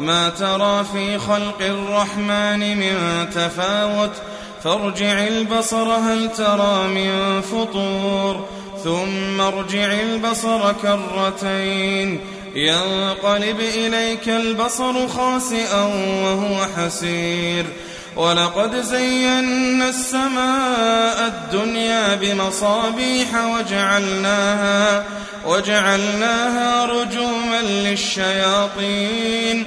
ما ترى في خلق الرحمن من تفاوت. فارجع البصر هل ترى من فطور. ثم ارجع البصر كرتين. ينقلب إليك البصر خاسئا وهو حسير. ولقد زينا السماء الدنيا بمصابيح وجعلناها وجعلناها رجوما للشياطين.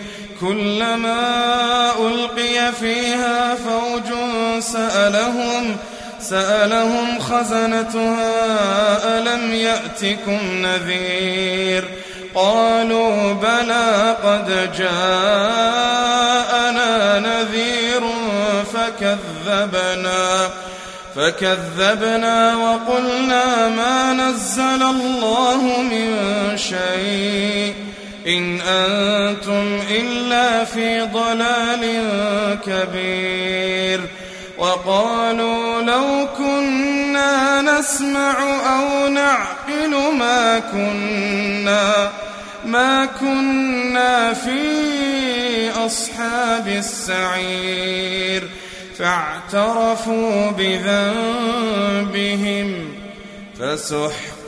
كلما ألقي فيها فوج سألهم سألهم خزنتها ألم يأتكم نذير؟ قالوا بلى قد جاءنا نذير فكذبنا فكذبنا وقلنا ما نزل الله من شيء. إن أنتم إلا في ضلال كبير. وقالوا لو كنا نسمع أو نعقل ما كنا ما كنا في أصحاب السعير. فاعترفوا بذنبهم فسحقا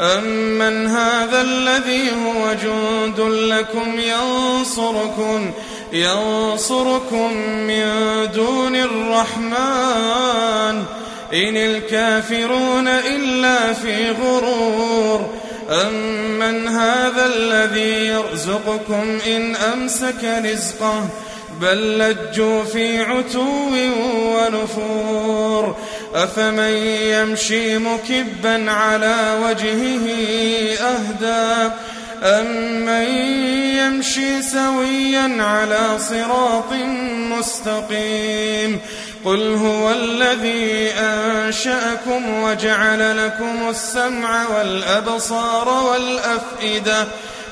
أمن هذا الذي هو جند لكم ينصركم ينصركم من دون الرحمن إن الكافرون إلا في غرور أمن هذا الذي يرزقكم إن أمسك رزقه بل لجوا في عتو ونفور. أفمن يمشي مكبا على وجهه أهدى. أمن يمشي سويا على صراط مستقيم. قل هو الذي أنشأكم وجعل لكم السمع والأبصار والأفئدة.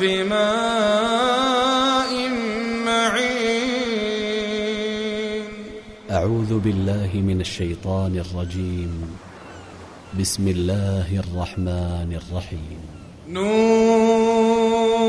بماء معين. أعوذ بالله من الشيطان الرجيم. بسم الله الرحمن الرحيم. نون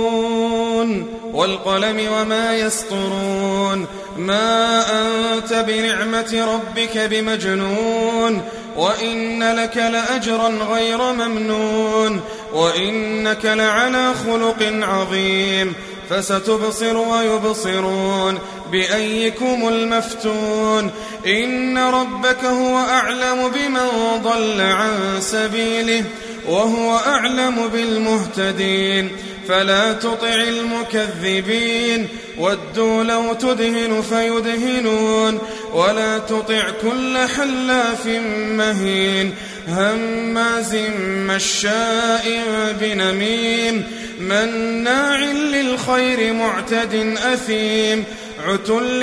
والقلم وما يسطرون ما أنت بنعمة ربك بمجنون وإن لك لأجرا غير ممنون وإنك لعلى خلق عظيم فستبصر ويبصرون بأيكم المفتون إن ربك هو أعلم بمن ضل عن سبيله وهو أعلم بالمهتدين. فلا تطع المكذبين. ودوا لو تدهن فيدهنون. ولا تطع كل حلاف مهين. هماز مشاء بنميم. مناع للخير معتد أثيم. عتل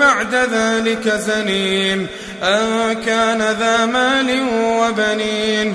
بعد ذلك زنيم. أن كان ذا مال وبنين.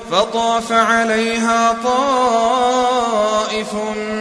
فطاف عليها طائف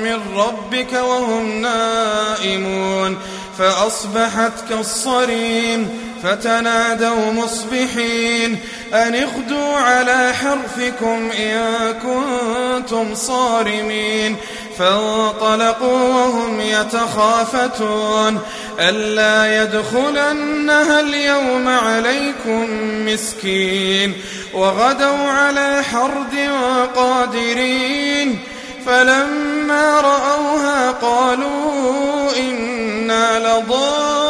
من ربك وهم نائمون فأصبحت كالصريم فتنادوا مصبحين أن اغدوا على حرثكم إن كنتم صارمين. فانطلقوا وهم يتخافتون. ألا يدخلنها اليوم عليكم مسكين. وغدوا على حرد قادرين. فلما رأوها قالوا إنا لضالون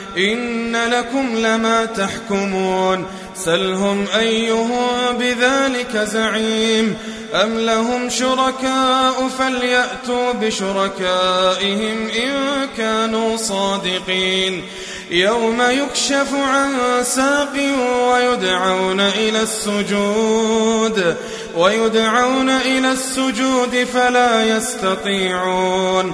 إن لكم لما تحكمون سلهم أيهم بذلك زعيم أم لهم شركاء فليأتوا بشركائهم إن كانوا صادقين يوم يكشف عن ساق ويدعون إلى السجود ويدعون إلى السجود فلا يستطيعون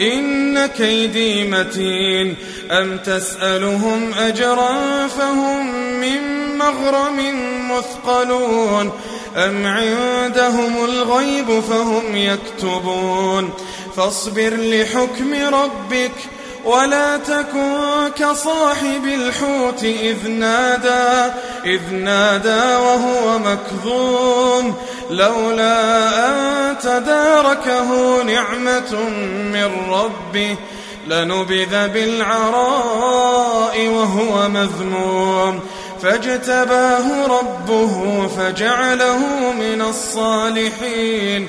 إن كيدي متين. أم تسألهم أجرا فهم من مغرم مثقلون. أم عندهم الغيب فهم يكتبون. فاصبر لحكم ربك ولا تكن كصاحب الحوت إذ نادى إذ نادى وهو مكظوم لولا أن تداركه نعمة من ربه لنبذ بالعراء وهو مذموم. فاجتباه ربه فجعله من الصالحين.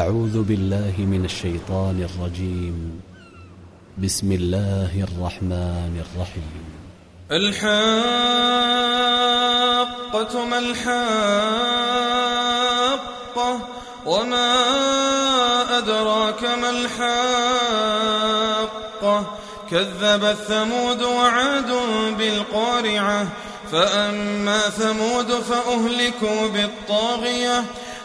أعوذ بالله من الشيطان الرجيم. بسم الله الرحمن الرحيم. الحاقة ما الحاقة وما أدراك ما الحاقة. كذبت ثمود وعاد بالقارعة فأما ثمود فأهلكوا بالطاغية.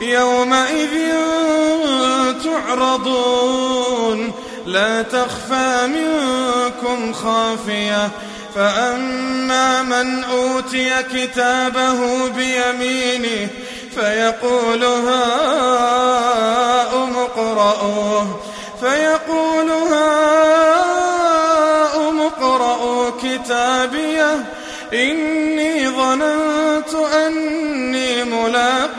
يومئذ تعرضون. لا تخفى منكم خافية. فأما من أوتي كتابه بيمينه فيقول هاؤم اقرءوه فيقول هاؤم اقرءوا كتابيه إني ظننت أني ملاق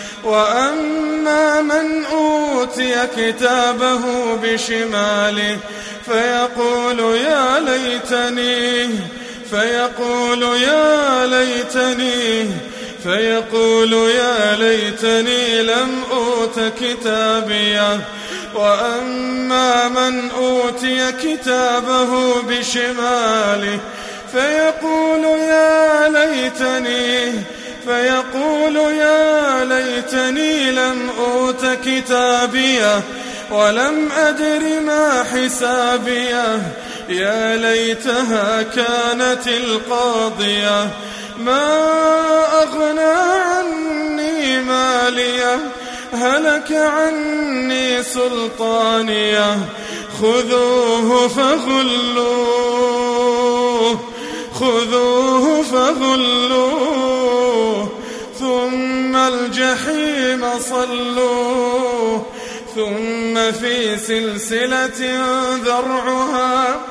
وأما من أوتي كتابه بشماله فيقول يا ليتني فيقول يا ليتني فيقول يا ليتني لم أوت كتابيه. وأما من أوتي كتابه بشماله فيقول يا ليتني فيقول يا ليتني لم أوت كتابيه ولم أدر ما حسابيه. يا ليتها كانت القاضية. ما أغنى عني ماليه هلك عني سلطانيه. خذوه فغلوه خذوه فغلوه. الجحيم صلوه ثم في سلسلة ذرعها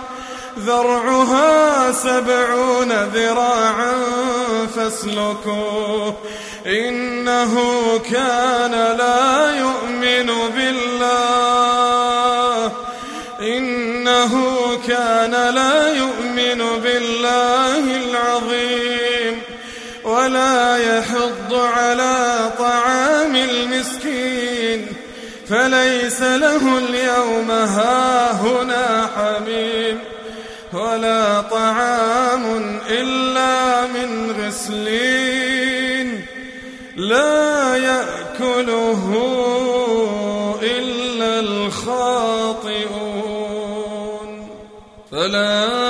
ذرعها سبعون ذراعا فاسلكوه إنه كان لا يؤمن بالله. إنه كان لا يؤمن بالله العظيم. ولا يحض على طعام المسكين فليس له اليوم هاهنا حميم ولا طعام إلا من غسلين لا يأكله إلا الخاطئون فلا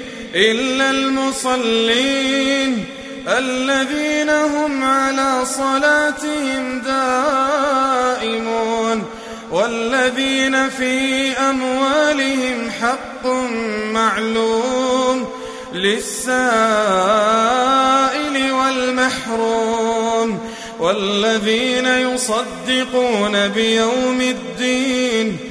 إلا المصلين الذين هم على صلاتهم دائمون والذين في أموالهم حق معلوم للسائل والمحروم والذين يصدقون بيوم الدين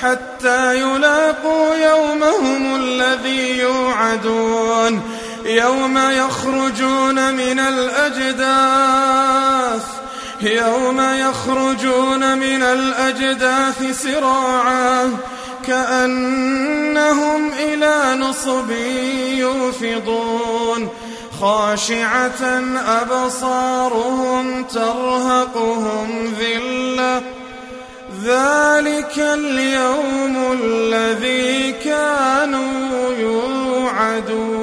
حتى يلاقوا يومهم الذي يوعدون. يوم يخرجون من الأجداث. يوم يخرجون من الأجداث سراعا. كأنهم إلى نصب يوفضون. خاشعة أبصارهم ترهقهم ذلة. ذلك اليوم الذي كانوا يوعدون.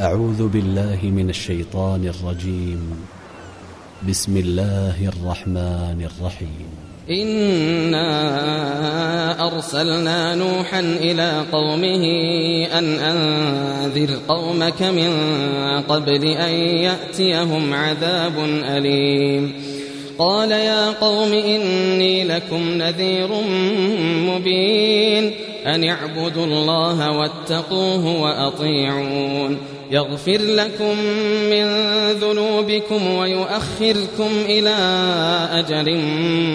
أعوذ بالله من الشيطان الرجيم. بسم الله الرحمن الرحيم. إنا أرسلنا نوحا إلى قومه أن أنذر قومك من قبل أن يأتيهم عذاب أليم. قال يا قوم إني لكم نذير مبين أن اعبدوا الله واتقوه وأطيعون يغفر لكم من ذنوبكم ويؤخركم إلى أجل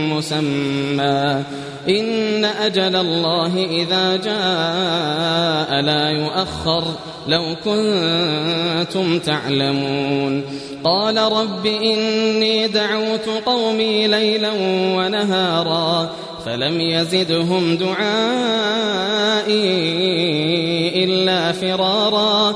مسمى إن أجل الله إذا جاء لا يؤخر لو كنتم تعلمون قال رب إني دعوت قومي ليلا ونهارا فلم يزدهم دعائي إلا فرارا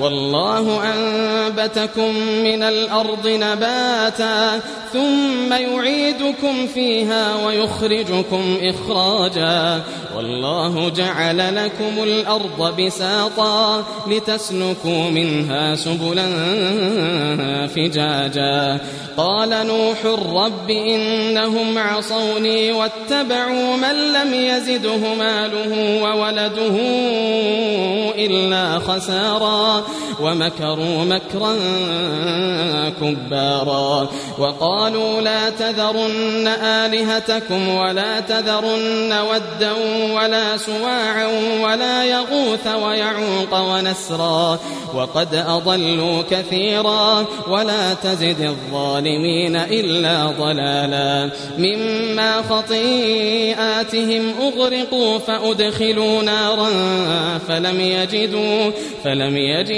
والله أنبتكم من الأرض نباتا ثم يعيدكم فيها ويخرجكم إخراجا والله جعل لكم الأرض بساطا لتسلكوا منها سبلا فجاجا قال نوح رب إنهم عصوني واتبعوا من لم يزده ماله وولده إلا خسارا ومكروا مكرا كبارا. وقالوا لا تذرن آلهتكم ولا تذرن ودا ولا سواعا ولا يغوث ويعوق ونسرا. وقد أضلوا كثيرا ولا تزد الظالمين إلا ضلالا. مما خطيئاتهم أغرقوا فأدخلوا نارا فلم يجدوا فلم يجدوا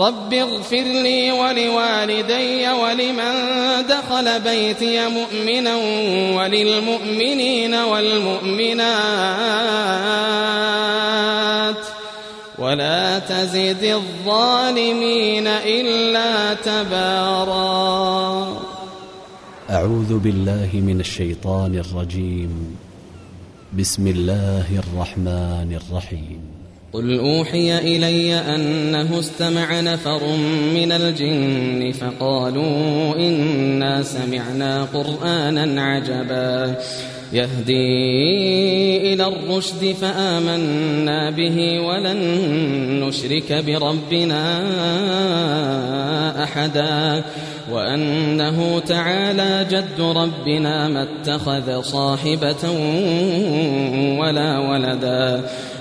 رب اغفر لي ولوالدي ولمن دخل بيتي مؤمنا وللمؤمنين والمؤمنات. ولا تزد الظالمين إلا تبارا. أعوذ بالله من الشيطان الرجيم. بسم الله الرحمن الرحيم. قل أوحي إلي أنه استمع نفر من الجن فقالوا إنا سمعنا قرآنا عجبا. يهدي إلى الرشد فآمنا به ولن نشرك بربنا أحدا. وأنه تعالى جد ربنا ما اتخذ صاحبة ولا ولدا.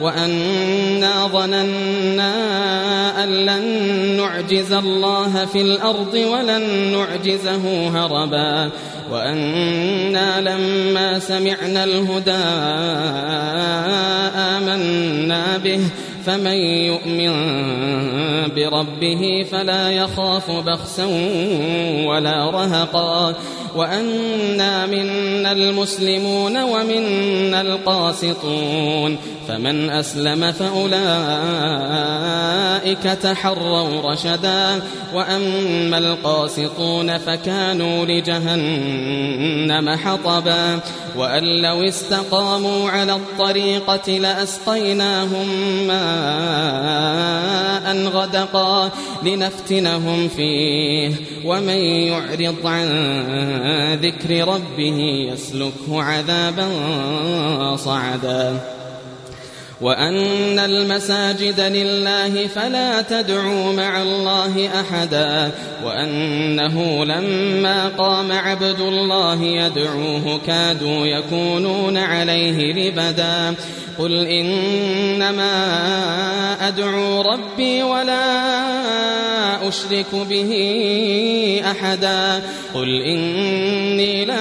وأنا ظننا أن لن نعجز الله في الأرض ولن نعجزه هربا. وأنا لما سمعنا الهدى آمنا به فمن يؤمن بربه فلا يخاف بخسا ولا رهقا. وأنا منا المسلمون ومنا القاسطون. فمن أسلم فأولئك تحروا رشدا وأما القاسطون فكانوا لجهنم حطبا وأن لو استقاموا على الطريقة لأسقيناهم ماء غدقا لنفتنهم فيه ومن يعرض عن ذكر ربه يسلكه عذابا صعدا وأن المساجد لله فلا تدعوا مع الله أحدا وأنه لما قام عبد الله يدعوه كادوا يكونون عليه لبدا. قل إنما أدعو ربي ولا أشرك به أحدا قل إني لا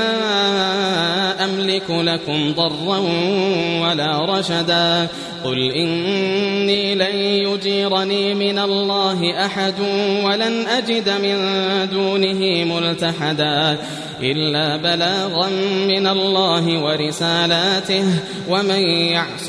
أملك لكم ضرا ولا رشدا قل إني لن يجيرني من الله أحد ولن أجد من دونه ملتحدا إلا بلاغا من الله ورسالاته ومن يعص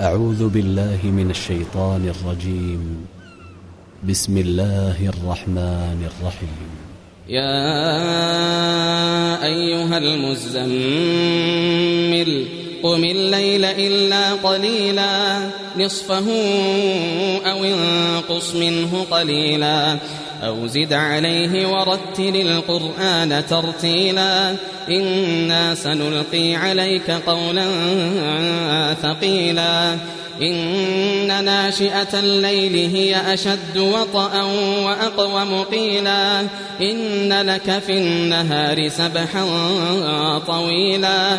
أعوذ بالله من الشيطان الرجيم. بسم الله الرحمن الرحيم. يا أيها المزمل قم الليل إلا قليلا نصفه أو انقص منه قليلا. أو زد عليه ورتل القرآن ترتيلا إنا سنلقي عليك قولا ثقيلا إن ناشئة الليل هي أشد وطأ وأقوم قيلا إن لك في النهار سبحا طويلا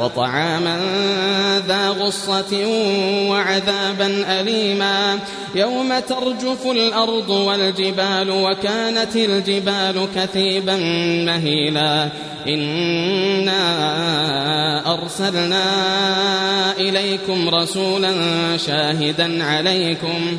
وطعاما ذا غصة وعذابا أليما. يوم ترجف الأرض والجبال وكانت الجبال كثيبا مهيلا. إنا أرسلنا إليكم رسولا شاهدا عليكم.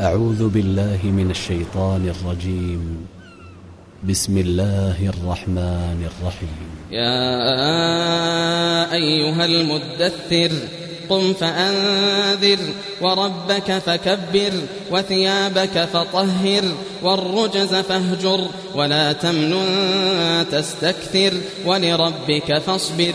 أعوذ بالله من الشيطان الرجيم. بسم الله الرحمن الرحيم. يا أيها المدثر قم فأنذر وربك فكبر وثيابك فطهر والرجز فاهجر ولا تمنن تستكثر ولربك فاصبر.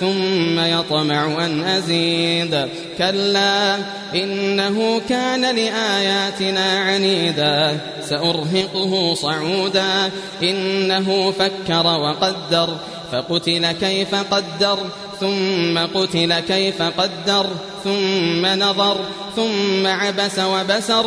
ثم يطمع أن أزيد. كلا إنه كان لآياتنا عنيدا. سأرهقه صعودا. إنه فكر وقدر. فقتل كيف قدر. ثم قتل كيف قدر. ثم نظر. ثم عبس وبسر.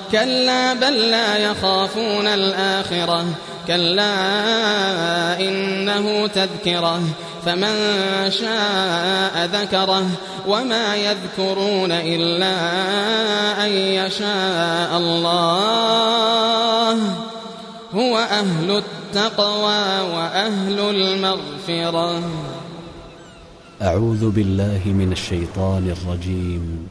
كلا بل لا يخافون الآخرة. كلا إنه تذكرة. فمن شاء ذكره. وما يذكرون إلا أن يشاء الله. هو أهل التقوى وأهل المغفرة. أعوذ بالله من الشيطان الرجيم.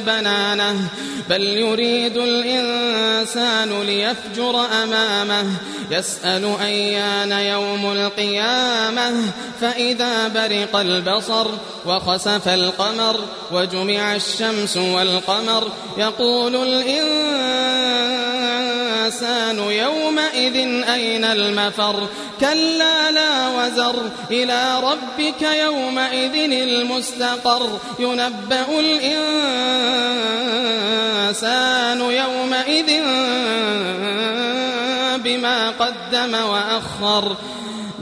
بنانه بل يريد الإنسان ليفجر أمامه. يسأل أيان يوم القيامة فإذا برق البصر وخسف القمر وجمع الشمس والقمر يقول الإنسان يومئذ إلينا المفر؟ كلا لا وزر. إلى ربك يومئذ المستقر. ينبأ الإنسان يومئذ بما قدم وأخر.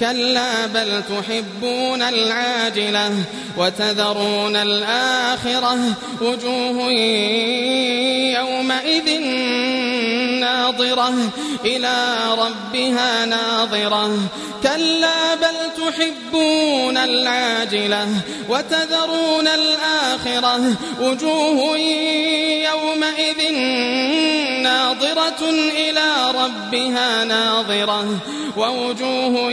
كلا بل تحبون العاجلة وتذرون الآخرة وجوه يومئذ ناظرة إلى ربها ناظرة. كلا بل تحبون العاجلة وتذرون الآخرة وجوه يومئذ ناظرة إلى ربها ناظرة. ووجوه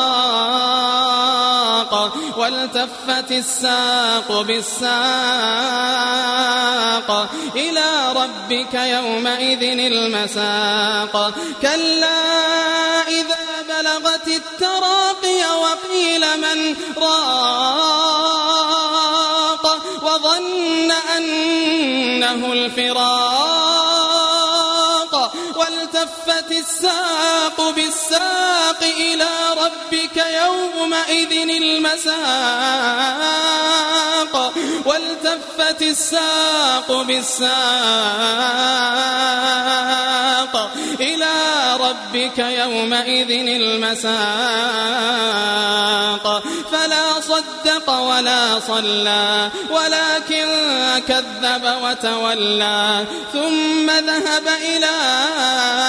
والتفت الساق بالساق إلى ربك يومئذ المساق. كلا إذا بلغت التراقي وقيل من راق وظن أنه الفراق. والتفت الساق بالساق إلى ربك يومئذ المساق. والتفت الساق بالساق إلى ربك يومئذ المساق. فلا صدق ولا صلى ولكن كذب وتولى. ثم ذهب إلى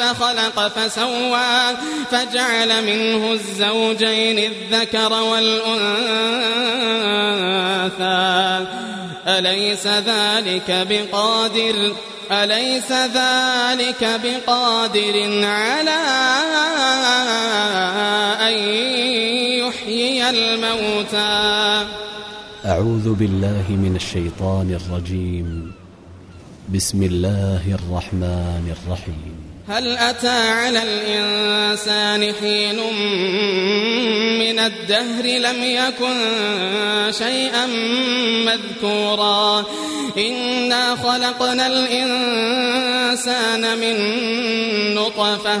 فخلق فسوى فجعل منه الزوجين الذكر والأنثى. أليس ذلك بقادر؟ أليس ذلك بقادر على أن يحيي الموتى؟ أعوذ بالله من الشيطان الرجيم. بسم الله الرحمن الرحيم. هل أتى على الإنسان حين من الدهر لم يكن شيئا مذكورا؟ إنا خلقنا الإنسان من نطفة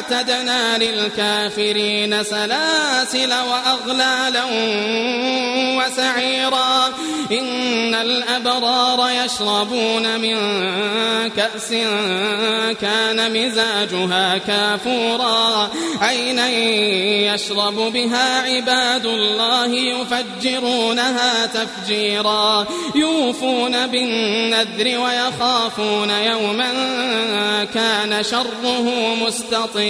أعتدنا للكافرين سلاسل وأغلالا وسعيرا. إن الأبرار يشربون من كأس كان مزاجها كافورا. عينا يشرب بها عباد الله يفجرونها تفجيرا. يوفون بالنذر ويخافون يوما كان شره مستطيرا.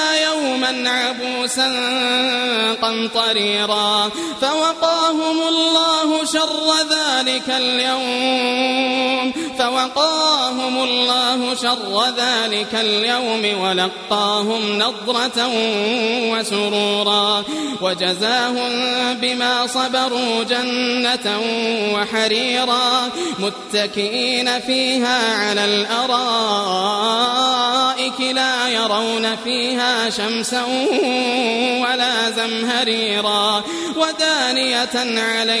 عبوسا قمطريرا فوقاهم الله شر ذلك اليوم فوقاهم الله شر ذلك اليوم ولقاهم نضرة وسرورا وجزاهم بما صبروا جنة وحريرا متكئين فيها على الأرائك لا يرون فيها شمسا ولا زمهريرا ودانية عليهم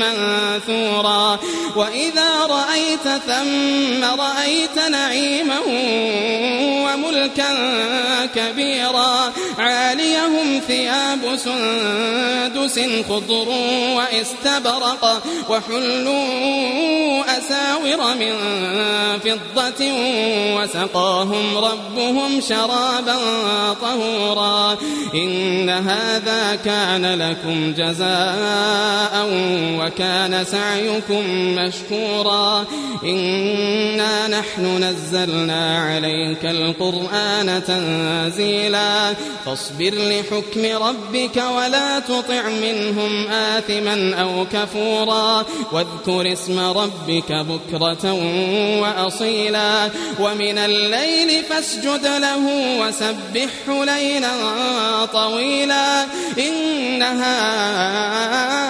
منثورا. وإذا رأيت ثم رأيت نعيما وملكا كبيرا. عاليهم ثياب سندس خضر واستبرق وحلوا أساور من فضة وسقاهم ربهم شرابا طهورا. إن هذا كان لكم جزاء وكان سعيكم مشكورا. إنا نحن نزلنا عليك القرآن تنزيلا. فاصبر لحكم ربك ولا تطع منهم آثما أو كفورا. واذكر اسم ربك بكرة وأصيلا. ومن الليل فاسجد له وسبحه ليلا طويلا. إن هؤلاء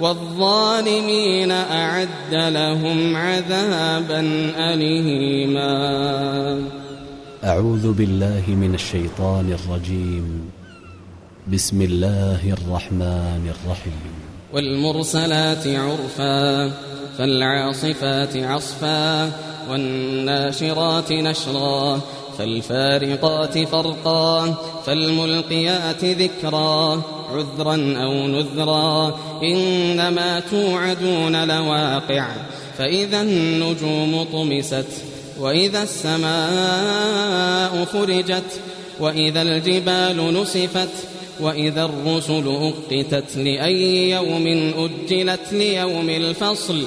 والظالمين أعد لهم عذابا أليما. أعوذ بالله من الشيطان الرجيم. بسم الله الرحمن الرحيم. والمرسلات عرفا فالعاصفات عصفا والناشرات نشرا فالفارقات فرقا فالملقيات ذكرا عذرا أو نذرا. إنما توعدون لواقع فإذا النجوم طمست وإذا السماء فرجت وإذا الجبال نسفت وإذا الرسل أقتت لأي يوم أجلت ليوم الفصل.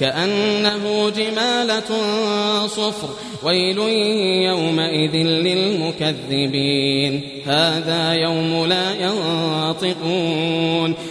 كأنه جمالة صفر. ويل يومئذ للمكذبين. هذا يوم لا ينطقون.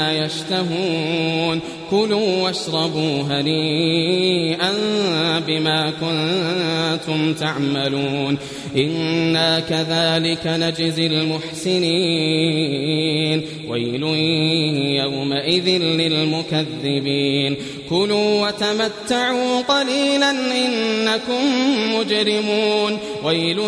يشتهون كلوا واشربوا هنيئا بما كنتم تعملون. إنا كذلك نجزي المحسنين. ويل يومئذ للمكذبين. كلوا وتمتعوا قليلا إنكم مجرمون. ويل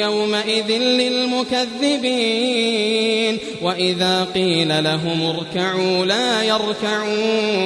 يومئذ للمكذبين. وإذا قيل لهم اركعوا لا يركعون.